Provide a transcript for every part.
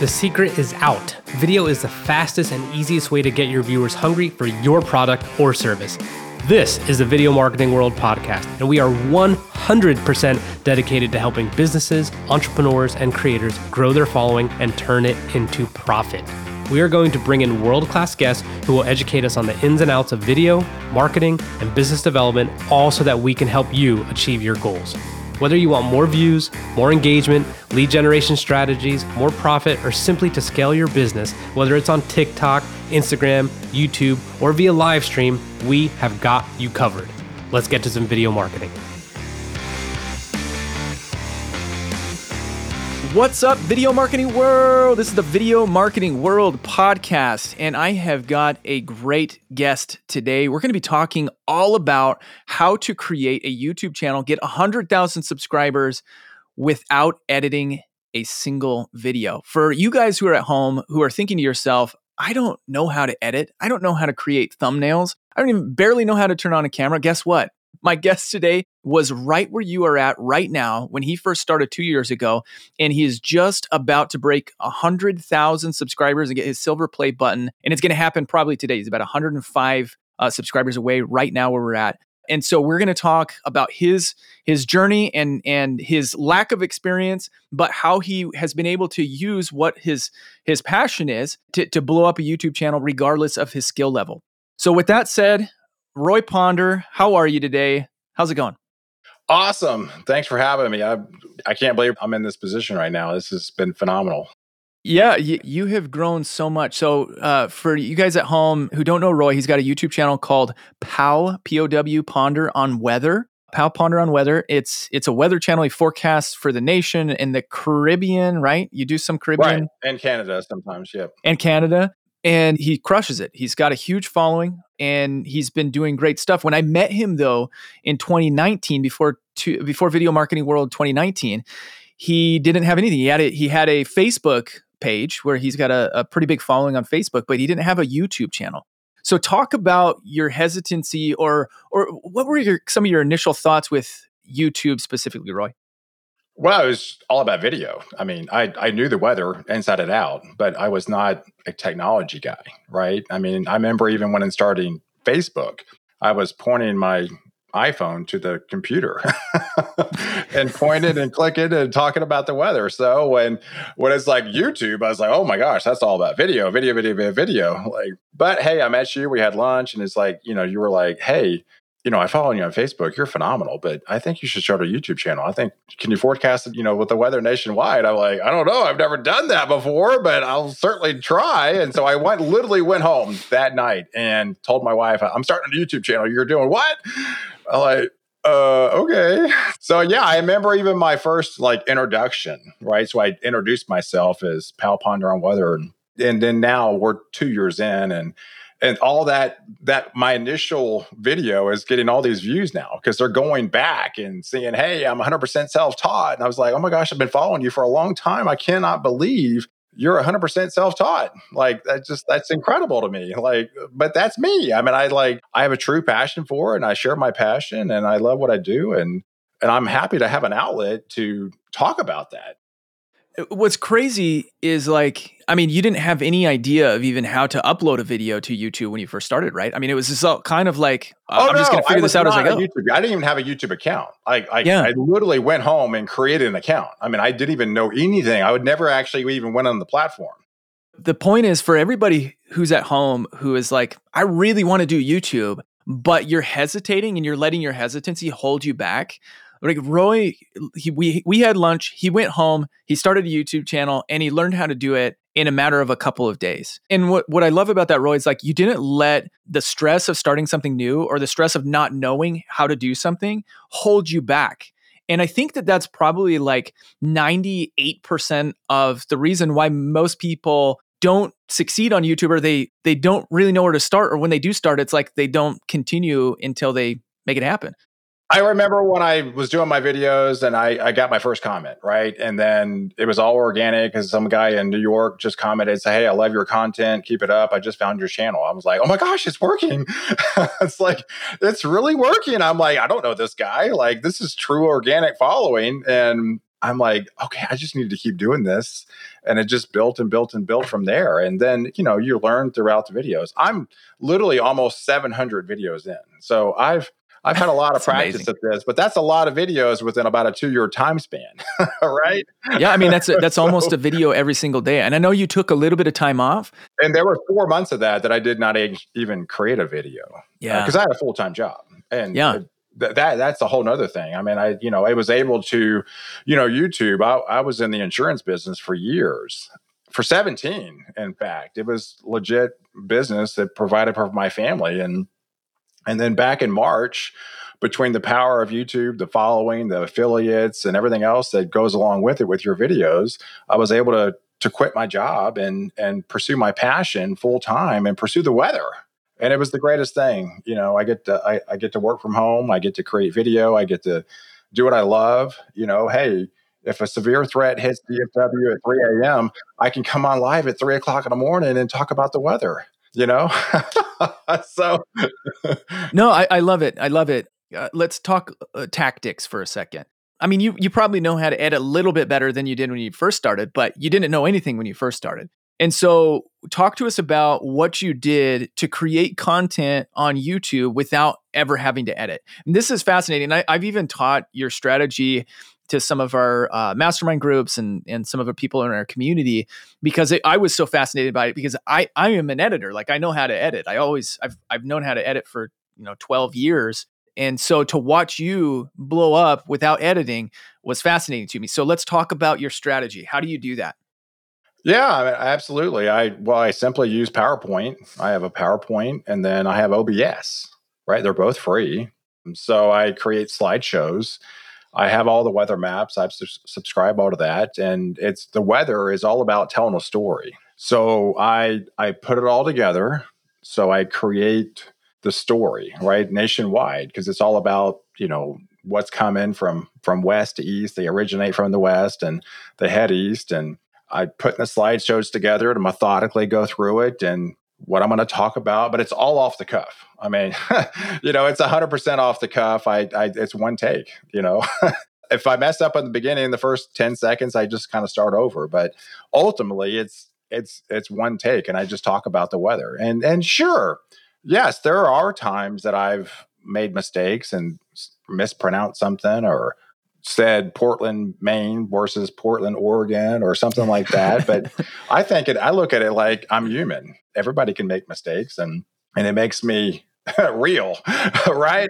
The secret is out. Video is the fastest and easiest way to get your viewers hungry for your product or service. This is the Video Marketing World podcast, and we are 100% dedicated to helping businesses, entrepreneurs, and creators grow their following and turn it into profit. We are going to bring in world class guests who will educate us on the ins and outs of video, marketing, and business development, all so that we can help you achieve your goals. Whether you want more views, more engagement, lead generation strategies, more profit, or simply to scale your business, whether it's on TikTok, Instagram, YouTube, or via live stream, we have got you covered. Let's get to some video marketing. What's up, Video Marketing World? This is the Video Marketing World podcast, and I have got a great guest today. We're going to be talking all about how to create a YouTube channel, get 100,000 subscribers without editing a single video. For you guys who are at home who are thinking to yourself, I don't know how to edit, I don't know how to create thumbnails, I don't even barely know how to turn on a camera. Guess what? My guest today was right where you are at right now when he first started two years ago. And he is just about to break 100,000 subscribers and get his silver play button. And it's going to happen probably today. He's about 105 uh, subscribers away right now where we're at. And so we're going to talk about his his journey and and his lack of experience, but how he has been able to use what his his passion is to, to blow up a YouTube channel regardless of his skill level. So with that said, Roy Ponder, how are you today? How's it going? Awesome. Thanks for having me. I I can't believe I'm in this position right now. This has been phenomenal. Yeah, you, you have grown so much. So, uh, for you guys at home who don't know Roy, he's got a YouTube channel called POW P O W Ponder on Weather. POW Ponder on Weather. It's it's a weather channel. He forecasts for the nation in the Caribbean, right? You do some Caribbean right. and Canada sometimes, yeah, and Canada and he crushes it. He's got a huge following and he's been doing great stuff. When I met him though in 2019 before before Video Marketing World 2019, he didn't have anything. He had a, he had a Facebook page where he's got a, a pretty big following on Facebook, but he didn't have a YouTube channel. So talk about your hesitancy or or what were your, some of your initial thoughts with YouTube specifically, Roy? Well, it was all about video. I mean, I, I knew the weather inside and out, but I was not a technology guy, right? I mean, I remember even when in starting Facebook, I was pointing my iPhone to the computer and pointing and clicking and talking about the weather. So when when it's like YouTube, I was like, oh my gosh, that's all about video, video, video, video, video. Like, but hey, I met you. We had lunch, and it's like, you know, you were like, hey, you know, I follow you on Facebook. You're phenomenal, but I think you should start a YouTube channel. I think, can you forecast it, you know, with the weather nationwide? I'm like, I don't know. I've never done that before, but I'll certainly try. And so I went, literally went home that night and told my wife, I'm starting a YouTube channel. You're doing what? I'm like, uh, okay. So yeah, I remember even my first like introduction, right? So I introduced myself as POW Ponder on Weather. And, and then now we're two years in and, and all that that my initial video is getting all these views now because they're going back and seeing hey i'm 100% self-taught. And i was like oh my gosh i've been following you for a long time. I cannot believe you're 100% self-taught. Like that's just that's incredible to me. Like but that's me. I mean i like i have a true passion for it and i share my passion and i love what i do and and i'm happy to have an outlet to talk about that. Uh, what's crazy is like i mean you didn't have any idea of even how to upload a video to youtube when you first started right i mean it was just all kind of like uh, oh, i'm no, just gonna figure this out as i go YouTube. i didn't even have a youtube account I, I, yeah. I literally went home and created an account i mean i didn't even know anything i would never actually even went on the platform the point is for everybody who's at home who is like i really want to do youtube but you're hesitating and you're letting your hesitancy hold you back like Roy, he, we we had lunch. He went home. He started a YouTube channel, and he learned how to do it in a matter of a couple of days. And what what I love about that, Roy, is like you didn't let the stress of starting something new or the stress of not knowing how to do something hold you back. And I think that that's probably like 98% of the reason why most people don't succeed on YouTube or they they don't really know where to start or when they do start it's like they don't continue until they make it happen. I remember when I was doing my videos and I, I got my first comment, right? And then it was all organic because some guy in New York just commented, say, Hey, I love your content. Keep it up. I just found your channel. I was like, Oh my gosh, it's working. it's like, it's really working. I'm like, I don't know this guy. Like, this is true organic following. And I'm like, okay, I just need to keep doing this. And it just built and built and built from there. And then, you know, you learn throughout the videos. I'm literally almost 700 videos in. So I've, I've had a lot of practice amazing. at this, but that's a lot of videos within about a two year time span, right? Yeah, I mean that's a, that's so, almost a video every single day. And I know you took a little bit of time off. And there were four months of that that I did not even create a video. Yeah, because uh, I had a full time job. And yeah, that that's a whole nother thing. I mean, I you know I was able to, you know, YouTube. I, I was in the insurance business for years, for seventeen. In fact, it was legit business that provided for my family, and and then back in March, between the power of YouTube, the following, the affiliates, and everything else that goes along with it with your videos, I was able to to quit my job and and pursue my passion full time and pursue the weather and it was the greatest thing. You know, I get to I, I, get to work from home. I get to create video. I get to do what I love. You know, hey, if a severe threat hits DFW at 3 a.m., I can come on live at three o'clock in the morning and talk about the weather. You know, so no, I, I, love it. I love it. Uh, let's talk uh, tactics for a second. I mean, you you probably know how to edit a little bit better than you did when you first started, but you didn't know anything when you first started. And so, talk to us about what you did to create content on YouTube without ever having to edit. And this is fascinating. I, have even taught your strategy to some of our uh, mastermind groups and and some of the people in our community because it, I was so fascinated by it because I I am an editor. Like I know how to edit. I always I've I've known how to edit for you know 12 years. And so to watch you blow up without editing was fascinating to me. So let's talk about your strategy. How do you do that? Yeah, absolutely. I well, I simply use PowerPoint. I have a PowerPoint, and then I have OBS. Right, they're both free. So I create slideshows. I have all the weather maps. I've su- subscribed all to that, and it's the weather is all about telling a story. So I I put it all together. So I create the story right nationwide because it's all about you know what's coming from from west to east. They originate from the west and they head east and I put the slideshows together to methodically go through it and what I'm going to talk about, but it's all off the cuff. I mean, you know, it's 100% off the cuff. I, I it's one take, you know. if I mess up in the beginning, the first 10 seconds, I just kind of start over, but ultimately it's it's it's one take and I just talk about the weather. And and sure, yes, there are times that I've made mistakes and mispronounced something or said Portland, Maine versus Portland, Oregon, or something like that. but I think it. I look at it like I'm human. Everybody can make mistakes, and and it makes me real, right?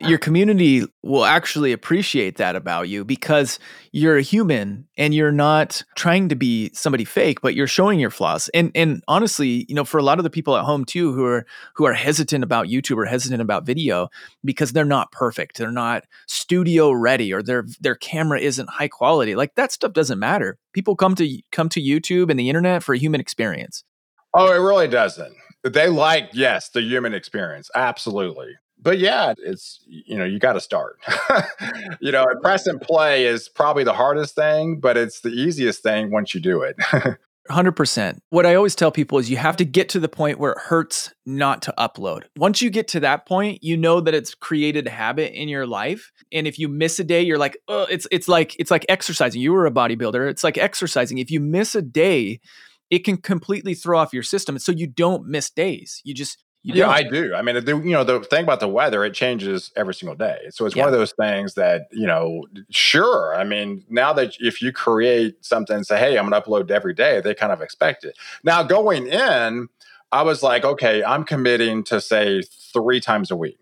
Your community will actually appreciate that about you because you're a human and you're not trying to be somebody fake, but you're showing your flaws. And and honestly, you know, for a lot of the people at home too who are who are hesitant about YouTube or hesitant about video because they're not perfect, they're not studio ready, or their their camera isn't high quality. Like that stuff doesn't matter. People come to come to YouTube and the internet for a human experience. Oh, it really doesn't. They like, yes, the human experience. Absolutely. But yeah, it's, you know, you got to start. you know, press and play is probably the hardest thing, but it's the easiest thing once you do it. 100%. What I always tell people is you have to get to the point where it hurts not to upload. Once you get to that point, you know that it's created a habit in your life. And if you miss a day, you're like, oh, it's it's like it's like exercising. You were a bodybuilder. It's like exercising. If you miss a day, it can completely throw off your system. So you don't miss days. You just you yeah, I do. I mean, the, you know, the thing about the weather, it changes every single day. So it's yeah. one of those things that, you know, sure. I mean, now that if you create something and say, hey, I'm going to upload every day, they kind of expect it. Now, going in, I was like, okay, I'm committing to say three times a week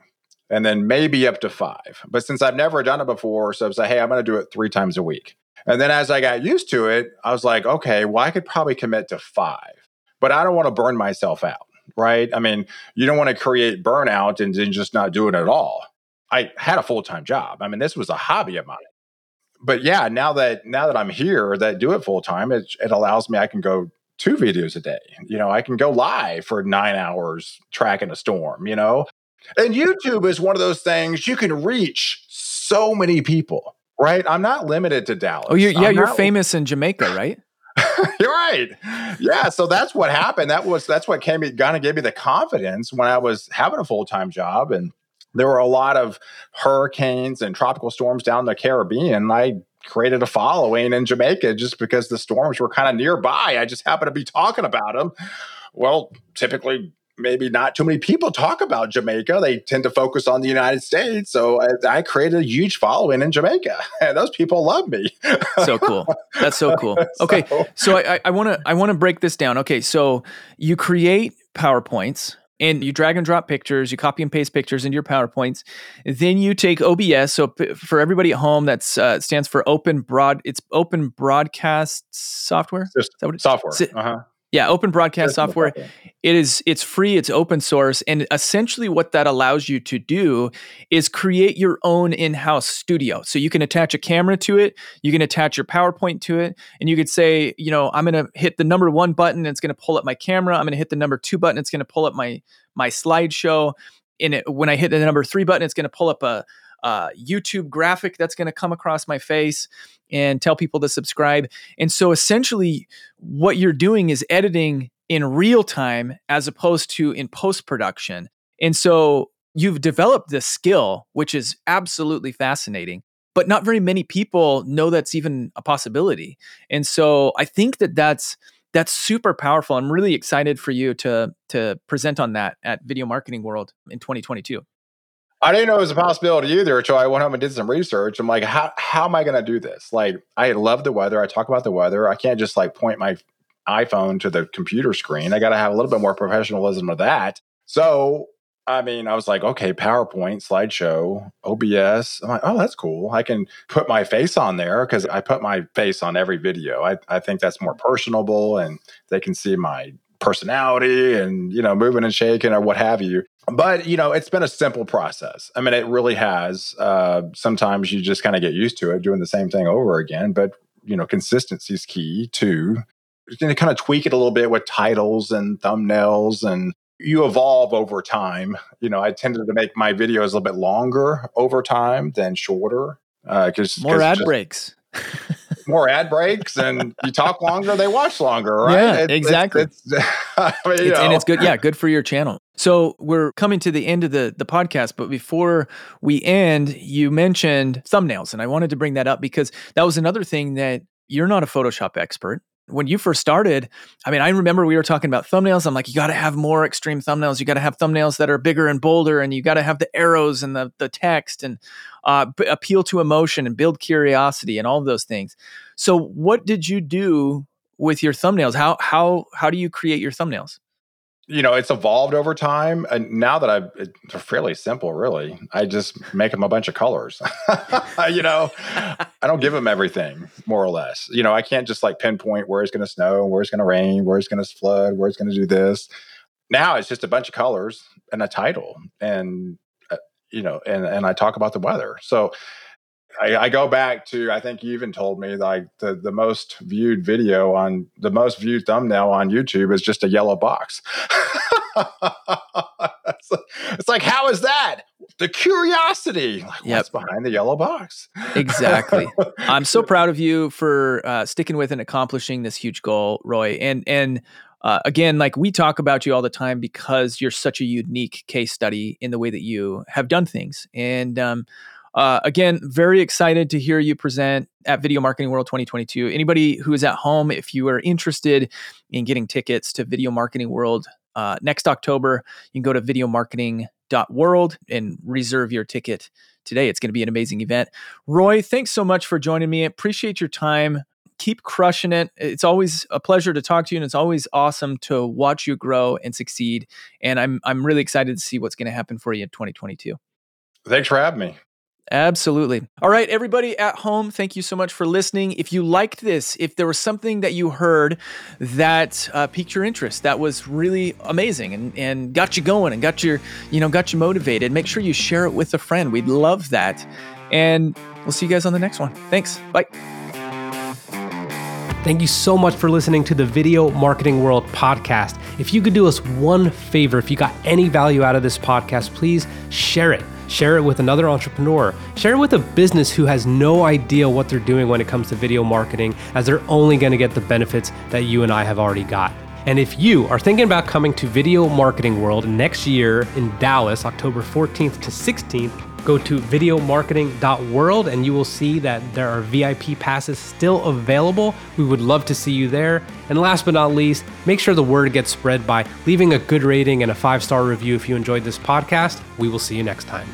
and then maybe up to five. But since I've never done it before, so I was like, hey, I'm going to do it three times a week. And then as I got used to it, I was like, okay, well, I could probably commit to five, but I don't want to burn myself out, right? I mean, you don't want to create burnout and then just not do it at all. I had a full time job. I mean, this was a hobby of mine. But yeah, now that now that I'm here, that do it full time, it, it allows me. I can go two videos a day. You know, I can go live for nine hours tracking a storm. You know, and YouTube is one of those things you can reach so many people right? I'm not limited to Dallas. Oh, you're, yeah, I'm you're famous in Jamaica, right? you're right. Yeah, so that's what happened. That was that's what came kind of gave me the confidence when I was having a full time job, and there were a lot of hurricanes and tropical storms down the Caribbean. I created a following in Jamaica just because the storms were kind of nearby. I just happened to be talking about them. Well, typically maybe not too many people talk about Jamaica. They tend to focus on the United States. So I, I created a huge following in Jamaica, and those people love me. so cool. That's so cool. Okay, so I want to I want to break this down. Okay, so you create powerpoints and you drag and drop pictures, you copy and paste pictures into your PowerPoints. Then you take OBS. So p- for everybody at home, that's uh, stands for Open Broad. It's Open Broadcast Software. Is that what software. Uh-huh. Yeah, open broadcast software. It is it's free, it's open source, and essentially what that allows you to do is create your own in-house studio. So you can attach a camera to it, you can attach your PowerPoint to it, and you could say, you know, I'm going to hit the number 1 button, and it's going to pull up my camera. I'm going to hit the number 2 button, it's going to pull up my my slideshow. And it, when I hit the number 3 button, it's going to pull up a uh, YouTube graphic that's going to come across my face and tell people to subscribe. And so essentially, what you're doing is editing in real time as opposed to in post production. And so you've developed this skill, which is absolutely fascinating. But not very many people know that's even a possibility. And so I think that that's that's super powerful. I'm really excited for you to to present on that at Video Marketing World in 2022. I didn't know it was a possibility either until I went home and did some research. I'm like, how how am I going to do this? Like, I love the weather. I talk about the weather. I can't just like point my iPhone to the computer screen. I got to have a little bit more professionalism of that. So, I mean, I was like, okay, PowerPoint, slideshow, OBS. I'm like, oh, that's cool. I can put my face on there because I put my face on every video. I, I think that's more personable and they can see my personality and you know moving and shaking or what have you but you know it's been a simple process. I mean it really has uh, sometimes you just kind of get used to it doing the same thing over again but you know consistency is key too you can kind of tweak it a little bit with titles and thumbnails and you evolve over time. You know i tended to make my videos a little bit longer over time than shorter because uh, more ad just, breaks more ad breaks and you talk longer, they watch longer, right? Yeah, it's, exactly. It's, it's, I mean, it's and it's good. Yeah, good for your channel. So we're coming to the end of the the podcast, but before we end, you mentioned thumbnails, and I wanted to bring that up because that was another thing that you're not a Photoshop expert when you first started, I mean, I remember we were talking about thumbnails. I'm like, you got to have more extreme thumbnails. You got to have thumbnails that are bigger and bolder, and you got to have the arrows and the the text and uh, b- appeal to emotion and build curiosity and all of those things. So, what did you do with your thumbnails? How how how do you create your thumbnails? You know it's evolved over time and now that i they're fairly simple really. I just make them a bunch of colors you know? I don't give them everything more or less. You know i can't just like pinpoint where it's going to snow where it's going to rain where it's going to flood where it's going to do this. Now it's just a bunch of colors and a title and uh, you know and and i talk about the weather. So I, I, go back to I think you even told me like the the most viewed video on the most viewed thumbnail on YouTube is just a yellow box. it's, it's, like how is that? The curiosity. Like, yep. What's behind the yellow box? exactly. I'm so proud of you for uh, sticking with and accomplishing this huge goal, Roy. And and uh, again, like we talk about you all the time because you're such a unique case study in the way that you have done things. And um, uh, again, very excited to hear you present at Video Marketing World 2022. Anybody who is at home, if you are interested in getting tickets to Video Marketing World uh, next October, you can go to videomarketing.world and reserve your ticket today. It's going to be an amazing event. Roy, thanks so much for joining me. Appreciate your time. Keep crushing it. It's always a pleasure to talk to you, and it's always awesome to watch you grow and succeed. And I'm I'm really excited to see what's going to happen for you in 2022. Thanks for having me. Absolutely. All right, everybody at home, thank you so much for listening. If you liked this, if there was something that you heard that uh, piqued your interest, that was really amazing and, and got you going and got your, you know, got you motivated, make sure you share it with a friend. We'd love that. And we'll see you guys on the next one. Thanks. Bye. Thank you so much for listening to the Video Marketing World podcast. If you could do us one favor, if you got any value out of this podcast, please share it Share it with another entrepreneur. Share it with a business who has no idea what they're doing when it comes to video marketing, as they're only going to get the benefits that you and I have already got. And if you are thinking about coming to Video Marketing World next year in Dallas, October 14th to 16th, go to videomarketing.world and you will see that there are VIP passes still available. We would love to see you there. And last but not least, make sure the word gets spread by leaving a good rating and a five star review if you enjoyed this podcast. We will see you next time.